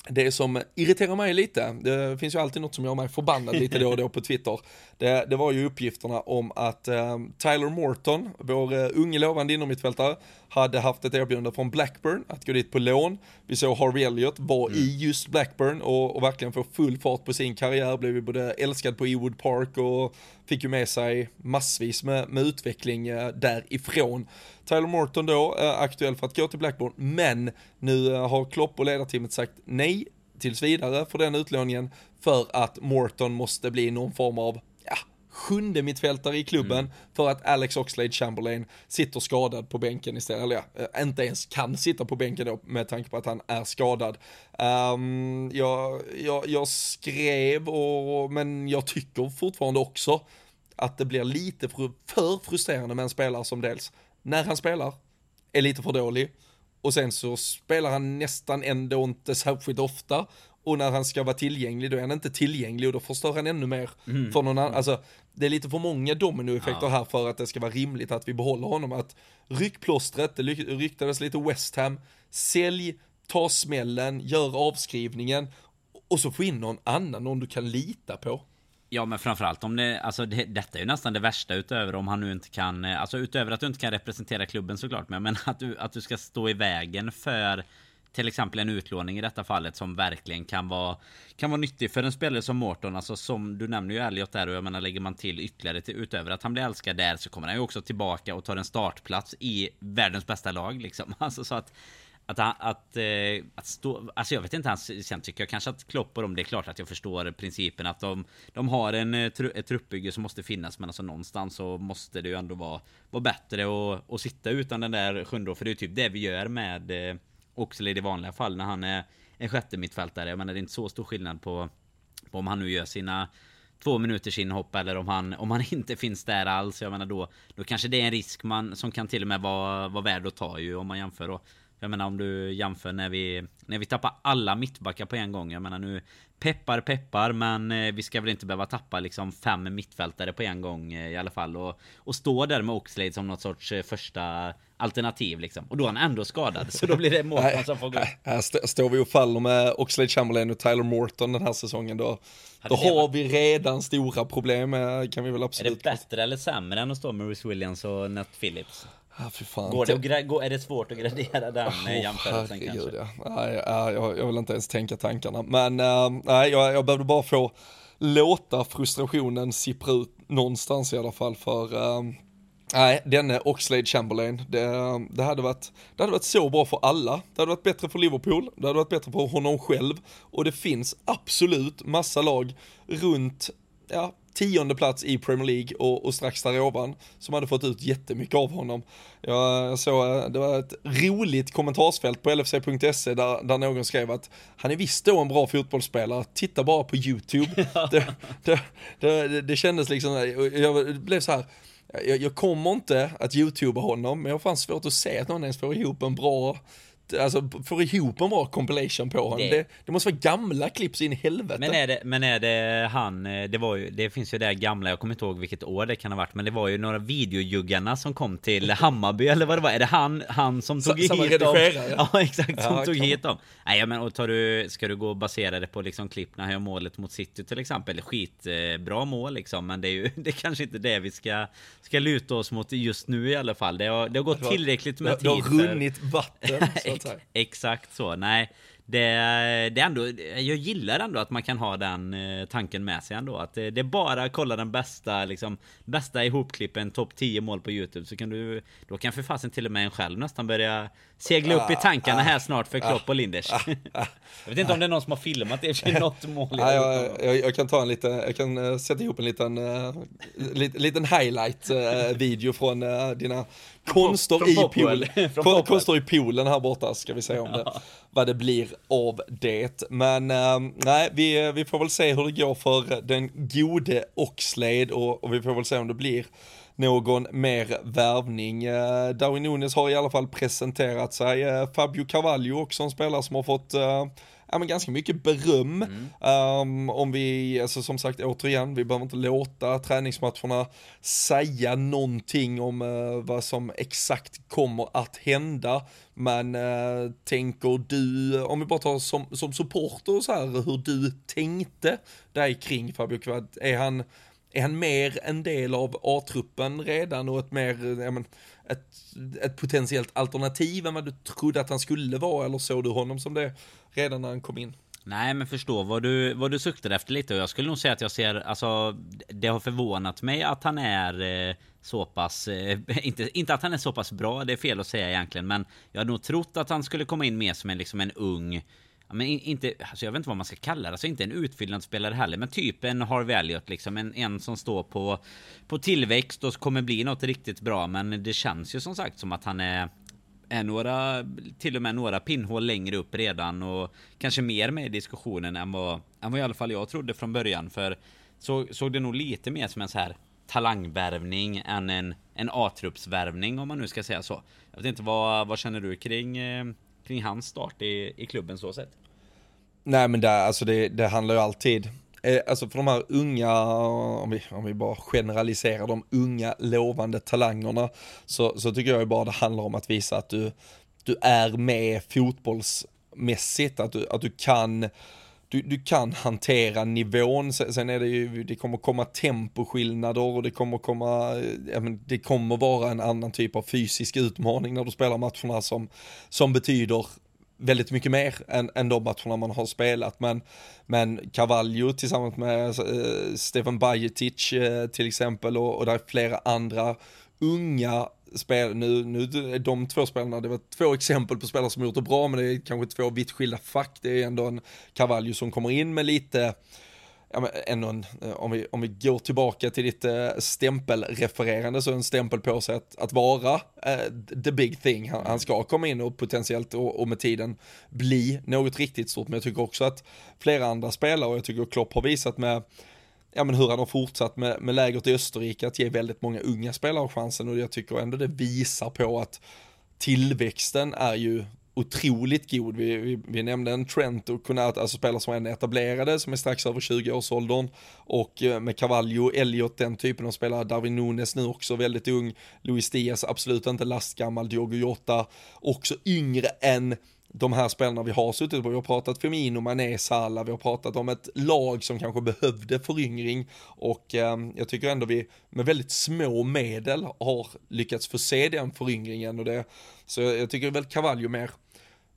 det som irriterar mig lite, det finns ju alltid något som gör mig förbannad lite då och då på Twitter, det, det var ju uppgifterna om att eh, Tyler Morton, vår uh, unge lovande innermittfältare, hade haft ett erbjudande från Blackburn att gå dit på lån. Vi såg Harvey Elliott var mm. i just Blackburn och, och verkligen få full fart på sin karriär, blev ju både älskad på Ewood Park och fick ju med sig massvis med, med utveckling uh, därifrån. Tyler Morton då, uh, aktuell för att gå till Blackburn, men nu uh, har Klopp och ledarteamet sagt nej tills vidare för den utlåningen för att Morton måste bli någon form av sjunde mittfältare i klubben mm. för att Alex Oxlade Chamberlain sitter skadad på bänken istället, eller ja, eh, inte ens kan sitta på bänken då med tanke på att han är skadad. Um, jag, jag, jag, skrev, och, men jag tycker fortfarande också att det blir lite för frustrerande med en spelare som dels, när han spelar, är lite för dålig, och sen så spelar han nästan ändå inte särskilt ofta och när han ska vara tillgänglig då är han inte tillgänglig och då förstör han ännu mer mm. för någon annan. Alltså, det är lite för många dominoeffekter ja. här för att det ska vara rimligt att vi behåller honom. Att ryck plåstret, det ryktades lite West Ham, sälj, ta smällen, gör avskrivningen och så få in någon annan, någon du kan lita på. Ja men framförallt om det, alltså det, detta är ju nästan det värsta utöver om han nu inte kan, eh, alltså utöver att du inte kan representera klubben såklart, men, men att, du, att du ska stå i vägen för till exempel en utlåning i detta fallet som verkligen kan vara kan vara nyttig för en spelare som Morton. Alltså som du nämner ju Elliot där och jag menar lägger man till ytterligare till, utöver att han blir älskad där så kommer han ju också tillbaka och tar en startplats i världens bästa lag liksom. Alltså så att att, att, eh, att stå, alltså jag vet inte, sen tycker jag kanske att Klopp och dem, det är klart att jag förstår principen att de, de har en, eh, ett truppbygge som måste finnas, men alltså någonstans så måste det ju ändå vara, vara bättre att, att sitta utan den där sjunde, för det är typ det vi gör med eh, Oxlade i vanliga fall när han är en sjätte mittfältare. Jag menar det är inte så stor skillnad på, på om han nu gör sina två minuters inhopp eller om han, om han inte finns där alls. Jag menar då, då kanske det är en risk man, som kan till och med vara, vara värd att ta ju om man jämför då. Jag menar om du jämför när vi, när vi tappar alla mittbackar på en gång. Jag menar nu peppar peppar men eh, vi ska väl inte behöva tappa liksom fem mittfältare på en gång eh, i alla fall. Och, och stå där med Oxlade som något sorts eh, första alternativ liksom. Och då är han ändå skadad, så då blir det Morton som får gå. Här st står vi och faller med Oxlade Chamberlain och Tyler Morton den här säsongen då. Då har vi redan stora problem, kan vi väl absolut. Är det bättre eller sämre än att stå med Rhys Williams och Nat Phillips? Ah, fan. Går det går, är det svårt att gradera den oh, jämförelsen kanske? Ja. Nej, jag, jag vill inte ens tänka tankarna. Men uh, nej, jag, jag behövde bara få låta frustrationen sippra ut någonstans i alla fall för uh, Nej, denne Oxlade Chamberlain, det, det, hade varit, det hade varit så bra för alla. Det hade varit bättre för Liverpool, det hade varit bättre för honom själv och det finns absolut massa lag runt, ja, tionde plats i Premier League och, och strax där ovan som hade fått ut jättemycket av honom. Jag, såg, det var ett roligt kommentarsfält på LFC.se där, där någon skrev att han är visst då en bra fotbollsspelare, titta bara på YouTube. det, det, det, det kändes liksom, jag blev så här jag, jag kommer inte att youtuba honom, men jag har fan svårt att se att någon ens får ihop en bra alltså får ihop en bra compilation på honom. Det, det, det måste vara gamla klipp så in i helvete. Men är det, men är det han, eh, det var ju, det finns ju det gamla, jag kommer inte ihåg vilket år det kan ha varit, men det var ju några videojuggarna som kom till Hammarby eller vad det var. Är det han, han som tog Sa, hit dem? Ja. ja exakt, som ja, tog hit dem. Nej men och tar du, ska du gå och basera det på liksom klipp när han gör målet mot City till exempel? Skitbra mål liksom, men det är ju, det är kanske inte det vi ska, ska luta oss mot just nu i alla fall. Det har, det har gått tillräckligt med tid. Det har runnit vatten. Exakt så, nej det, det är ändå, jag gillar ändå att man kan ha den eh, tanken med sig ändå. Att det, det är bara att kolla den bästa, liksom, bästa ihopklippen, topp 10 mål på YouTube. Så kan du, då kan för fasen till och med en själv nästan börja segla upp i tankarna här snart för Klopp och Linders. jag vet inte om det är någon som har filmat det för något mål. Ja, jag, jag, jag, kan ta en liten, jag kan uh, sätta ihop en liten, uh, liten highlight uh, video från uh, dina konster i poolen. konster i poolen här borta ska vi se om det, vad det blir av det. Men nej, vi, vi får väl se hur det går för den gode Oxlade och, och vi får väl se om det blir någon mer värvning. Eh, Darwin Nunes har i alla fall presenterat sig. Eh, Fabio Carvalho också en spelare som har fått eh, ja, men ganska mycket beröm. Mm. Um, om vi, alltså som sagt återigen, vi behöver inte låta träningsmatcherna säga någonting om uh, vad som exakt kommer att hända. Men uh, tänker du, om vi bara tar som, som supporter så här, hur du tänkte dig kring Fabio Kvad, är han är han mer en del av A-truppen redan och ett mer, ja men, ett, ett potentiellt alternativ än vad du trodde att han skulle vara eller såg du honom som det redan när han kom in? Nej men förstå vad du, vad du suktade efter lite och jag skulle nog säga att jag ser, alltså Det har förvånat mig att han är eh, så pass, eh, inte, inte att han är så pass bra, det är fel att säga egentligen men Jag hade nog trott att han skulle komma in mer som en, liksom en ung men inte, alltså jag vet inte vad man ska kalla det, alltså inte en utfyllnadsspelare heller, men typ en Harvey Elliot liksom, en, en som står på, på tillväxt och kommer bli något riktigt bra, men det känns ju som sagt som att han är är några, till och med några pinnhål längre upp redan och kanske mer med i diskussionen än vad, än vad i alla fall jag trodde från början. För så, såg det nog lite mer som en så här talangvärvning än en, en A-truppsvärvning om man nu ska säga så. Jag vet inte, vad, vad känner du kring, eh, kring hans start i, i klubben så sett? Nej men det, alltså det, det handlar ju alltid, eh, alltså för de här unga, om vi, om vi bara generaliserar de unga lovande talangerna, så, så tycker jag ju bara det handlar om att visa att du, du är med fotbollsmässigt, att du, att du kan du, du kan hantera nivån, sen är det ju, det kommer komma temposkillnader och det kommer komma, ja, men det kommer vara en annan typ av fysisk utmaning när du spelar matcherna som, som betyder väldigt mycket mer än, än de matcherna man har spelat. Men, men Cavallo tillsammans med eh, Stefan Bajetic eh, till exempel och, och där är flera andra unga spel, nu, nu de två spelarna, det var två exempel på spelare som gjort det bra, men det är kanske två vitt skilda fack. Det är ändå en Cavallo som kommer in med lite, ja, men eh, ändå en, eh, om, vi, om vi går tillbaka till ditt äh, stämpelrefererande så en stämpel på sig att, att vara äh, the big thing. Han, han, ska komma in och potentiellt och, och, med tiden bli något riktigt stort. Men jag tycker också att flera andra spelare, och jag tycker Klopp har visat med ja, men hur han har fortsatt med, med lägret i Österrike att ge väldigt många unga spelare chansen och jag tycker ändå det visar på att tillväxten är ju otroligt god. Vi, vi, vi nämnde en Trent och Konat, alltså spelare som är etablerade, som är strax över 20-årsåldern. Och eh, med Cavallo, Elliot, den typen av spelare, Darwin Nunes nu också väldigt ung, Luis Diaz absolut inte lastgammal, Diogo Jota också yngre än de här spelarna vi har suttit på. Vi har pratat Firmino, Mané, Salah, vi har pratat om ett lag som kanske behövde föryngring. Och eh, jag tycker ändå vi med väldigt små medel har lyckats förse den föryngringen. Och det, så jag, jag tycker väl Cavallo mer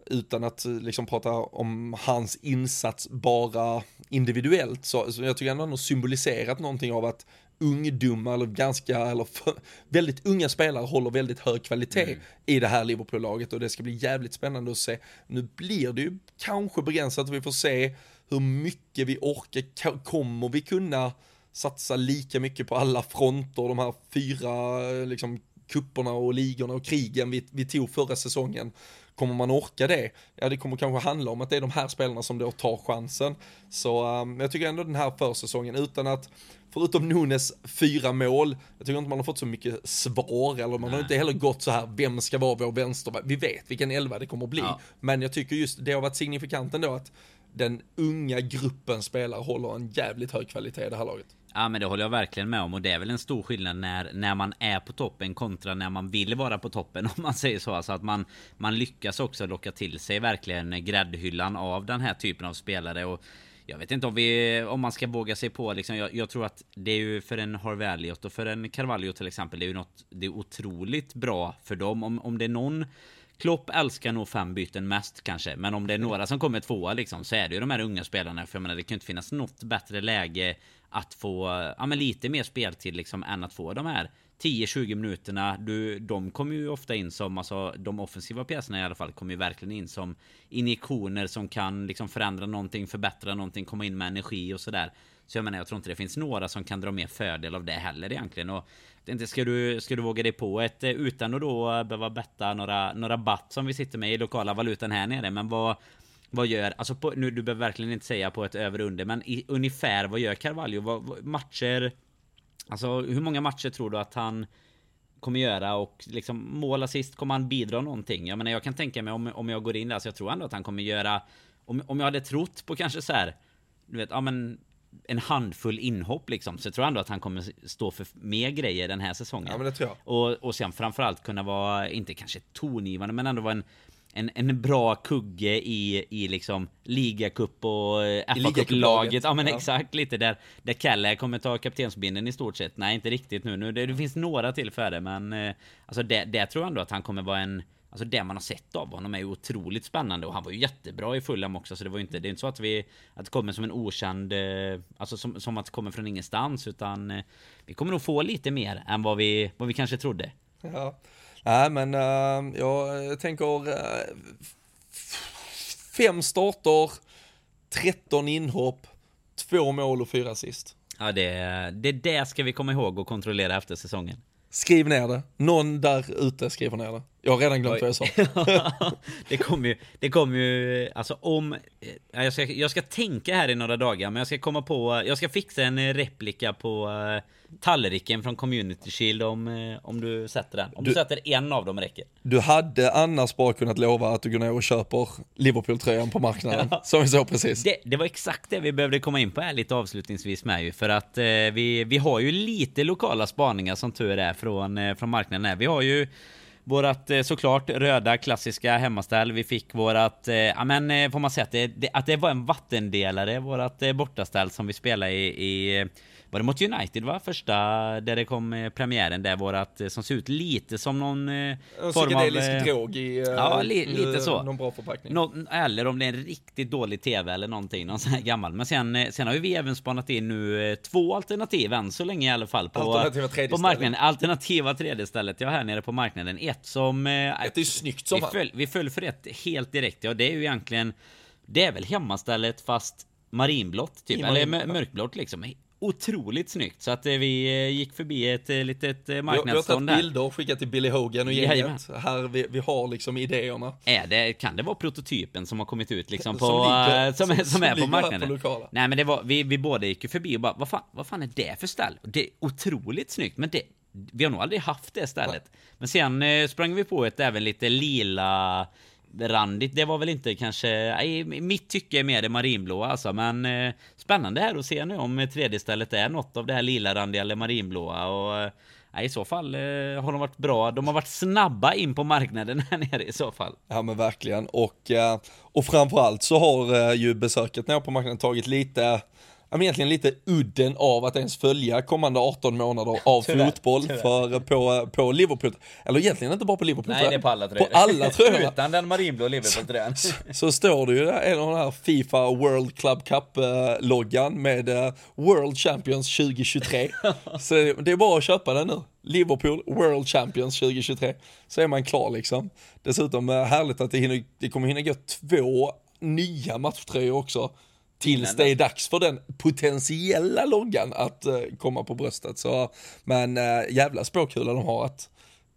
utan att eh, liksom prata om hans insats bara individuellt så, så jag tycker ändå han har symboliserat någonting av att ungdomar eller ganska, eller för, väldigt unga spelare håller väldigt hög kvalitet mm. i det här Liverpool-laget och det ska bli jävligt spännande att se. Nu blir det ju kanske begränsat, vi får se hur mycket vi orkar, kommer vi kunna satsa lika mycket på alla fronter, de här fyra liksom kupperna och ligorna och krigen vi, vi tog förra säsongen. Kommer man orka det? Ja, det kommer kanske handla om att det är de här spelarna som då tar chansen. Så um, jag tycker ändå den här försäsongen, utan att förutom Nunes fyra mål, jag tycker inte man har fått så mycket svar, eller man Nej. har inte heller gått så här, vem ska vara vår vänsterback? Vi vet vilken elva det kommer bli, ja. men jag tycker just det har varit signifikant ändå att den unga gruppen spelare håller en jävligt hög kvalitet i det här laget. Ja men det håller jag verkligen med om och det är väl en stor skillnad när, när man är på toppen kontra när man vill vara på toppen om man säger så. Alltså att man, man lyckas också locka till sig verkligen gräddhyllan av den här typen av spelare. Och jag vet inte om vi om man ska våga sig på liksom, jag, jag tror att det är ju för en Harvey Elliot och för en Carvalho till exempel. Det är ju något Det är otroligt bra för dem om, om det är någon Klopp älskar nog fem byten mest kanske, men om det är några som kommer tvåa liksom så är det ju de här unga spelarna. För jag menar, det kan ju inte finnas något bättre läge att få ja, men lite mer speltid liksom än att få de här 10-20 minuterna, du, de kommer ju ofta in som, alltså de offensiva pjäserna i alla fall, kommer ju verkligen in som injektioner som kan liksom förändra någonting, förbättra någonting, komma in med energi och sådär. Så jag menar, jag tror inte det finns några som kan dra mer fördel av det heller egentligen. Och inte ska du, ska du våga dig på ett, eh, utan att då eh, behöva betta några, några batt som vi sitter med i lokala valutan här nere, men vad vad gör, alltså på, nu du behöver verkligen inte säga på ett över under men i, ungefär vad gör Carvalho? Vad, vad, matcher Alltså hur många matcher tror du att han kommer göra och liksom mål assist kommer han bidra någonting? Jag menar jag kan tänka mig om, om jag går in där så jag tror ändå att han kommer göra om, om jag hade trott på kanske så här Du vet, ja men en handfull inhopp liksom så jag tror ändå att han kommer stå för mer grejer den här säsongen. Ja men det tror jag. Och, och sen framförallt kunna vara, inte kanske tongivande men ändå vara en en, en bra kugge i, i liksom ligacup och FA-cuplaget. Ja men ja. exakt lite där där Kalle kommer ta kaptensbinden i stort sett. Nej inte riktigt nu. nu det, det finns några tillfällen men eh, alltså det, det tror jag ändå att han kommer vara en Alltså det man har sett av honom är ju otroligt spännande och han var ju jättebra i Fulham också så det var ju inte Det är inte så att vi Att det kommer som en okänd eh, Alltså som, som att det kommer från ingenstans utan eh, Vi kommer nog få lite mer än vad vi Vad vi kanske trodde Ja Nej men uh, jag tänker uh, fem starter, 13 inhopp, två mål och fyra assist. Ja det, det där ska vi komma ihåg och kontrollera efter säsongen. Skriv ner det. Någon där ute skriver ner det. Jag har redan glömt vad jag sa. det kommer ju, det kommer ju, alltså om... Jag ska, jag ska tänka här i några dagar, men jag ska komma på... Jag ska fixa en replika på tallriken från Community Shield om, om du sätter den. Om du, du, sätter en av dem räcker. Du hade annars bara kunnat lova att du går ner och köper Liverpool-tröjan på marknaden. ja. Som vi såg precis. Det, det, var exakt det vi behövde komma in på här lite avslutningsvis med ju. För att uh, vi, vi har ju lite lokala spaningar som tur är från, från marknaden här. Vi har ju Vårat eh, såklart röda klassiska hemmaställ. Vi fick vårat, eh, ja men eh, får man säga att det, att det var en vattendelare, vårat bortaställ som vi spelade i, i var det mot United va? Första där det kom eh, premiären där vårat som ser ut lite som någon eh, form av... Eh, drog i, ja, li, lite så. Någon bra förpackning. Nå, eller om det är en riktigt dålig tv eller någonting, någon sån här gammal. Men sen, sen har ju vi även spanat in nu två alternativ än så länge i alla fall på, Alternativa tredje på marknaden. Alternativa tredje stället, ja här nere på marknaden. Ett som... Ett är snyggt som vi föll, vi föll för ett helt direkt, ja det är ju egentligen... Det är väl hemmastället fast marinblått typ, eller mörkblått liksom otroligt snyggt. Så att eh, vi eh, gick förbi ett eh, litet marknadsstånd Vi har tagit bilder och skickat till Billy Hogan och gänget. Här, vi, vi har liksom idéerna. Är det, kan det vara prototypen som har kommit ut liksom på, som, ligger, som, är, som, som är på marknaden? På Nej men det var, vi, vi båda gick ju förbi och bara, vad fan, vad fan är det för ställ? Det är otroligt snyggt, men det, vi har nog aldrig haft det stället. Men sen eh, sprang vi på ett även lite lila randigt. Det var väl inte kanske, i mitt tycke är mer det marinblåa alltså. Men eh, spännande här att se nu om tredje stället är något av det här lila randiga eller marinblåa. Och eh, i så fall eh, har de varit bra. De har varit snabba in på marknaden här nere i så fall. Ja men verkligen. Och, eh, och framförallt så har eh, ju besöket nere på marknaden tagit lite ja, egentligen lite udden av att ens följa kommande 18 månader av tyvärr, fotboll tyvärr. för på, på Liverpool. Eller egentligen inte bara på Liverpool. Nej, det är på alla tröjor. På alla tröjor. Utan den marinblå Liverpool-tröjan. så, så, står det ju en av den här Fifa World Club Cup-loggan med uh, World Champions 2023. så det är bara att köpa den nu. Liverpool World Champions 2023. Så är man klar liksom. Dessutom uh, härligt att det, hinner, det kommer hinna gå två nya matchtröjor också tills det är dags för den potentiella loggan att uh, komma på bröstet. Så, men uh, jävla spåkula de har att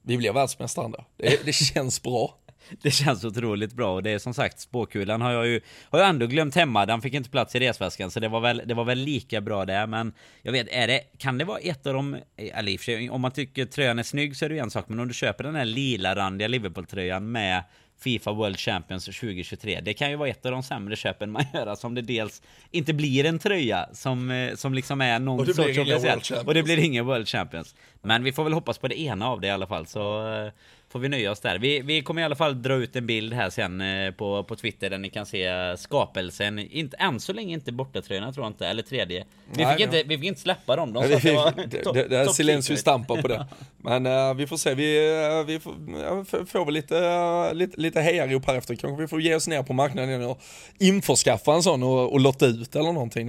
vi blir världsmästare. Det, det känns bra. Det känns otroligt bra och det är som sagt spåkulan har jag ju Har jag ändå glömt hemma, den fick inte plats i resväskan så det var väl Det var väl lika bra där men Jag vet, är det Kan det vara ett av de Eller i och för sig, om man tycker tröjan är snygg så är det ju en sak Men om du köper den här lila randiga Liverpool-tröjan med Fifa World Champions 2023. Det kan ju vara ett av de sämre köpen man gör, som det dels inte blir en tröja som, eh, som liksom är någon sorts officiell. Och det blir ingen World Champions. Men vi får väl hoppas på det ena av det i alla fall. Så, eh, får vi nöja oss där. Vi, vi kommer i alla fall dra ut en bild här sen eh, på, på Twitter där ni kan se skapelsen. Inte, än så länge inte bortatröjorna tror jag inte, eller tredje. Vi, Nej, fick, inte, vi fick inte släppa dem. De sa att det, top- det, det silencio secret. stampa på det. Men eh, vi får se, vi, eh, vi får, f- får väl lite, uh, lite, lite hejarop här efter. Kanske vi får ge oss ner på marknaden och införskaffa en sån och, och lotta ut eller någonting.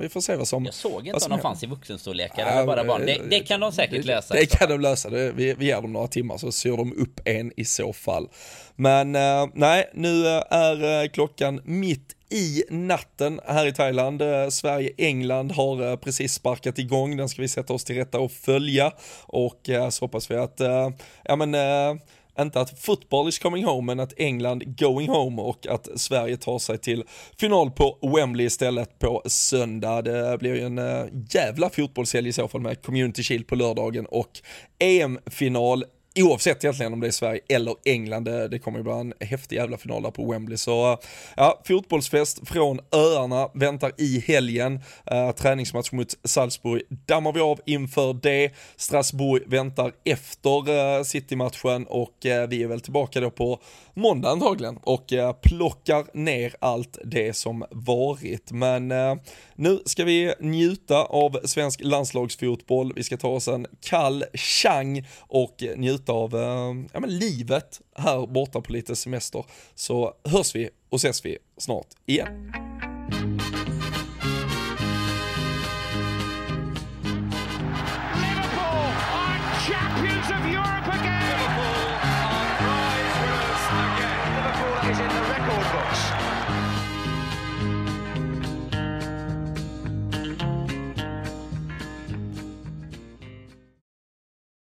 Vi får se vad som Jag såg inte om de fanns i vuxenstorlekar eller bara barn. Det, eh, det kan de säkert lösa. Det kan de lösa, det, vi, vi ger dem några timmar så syr de upp en i så fall. Men eh, nej, nu eh, är eh, klockan mitt i natten här i Thailand. Eh, Sverige-England har precis sparkat igång, den ska vi sätta oss till rätta och följa. Och eh, så hoppas vi att, eh, ja men eh, inte att football is coming home, men att England going home och att Sverige tar sig till final på Wembley istället på söndag. Det blir ju en jävla fotbollshelg i så fall med Community Shield på lördagen och EM-final Oavsett egentligen om det är Sverige eller England, det, det kommer ju vara en häftig jävla final där på Wembley. Så eh, ja, fotbollsfest från öarna väntar i helgen. Uh, träningsmatch mot Salzburg dammar vi av inför det. Strasbourg väntar efter uh, City-matchen och uh, vi är väl tillbaka då på måndag antagligen och uh, plockar ner allt det som varit. Men uh, nu ska vi njuta av svensk landslagsfotboll. Vi ska ta oss en kall chang och njuta av eh, ja, men livet här borta på lite semester. Så hörs vi och ses vi snart igen.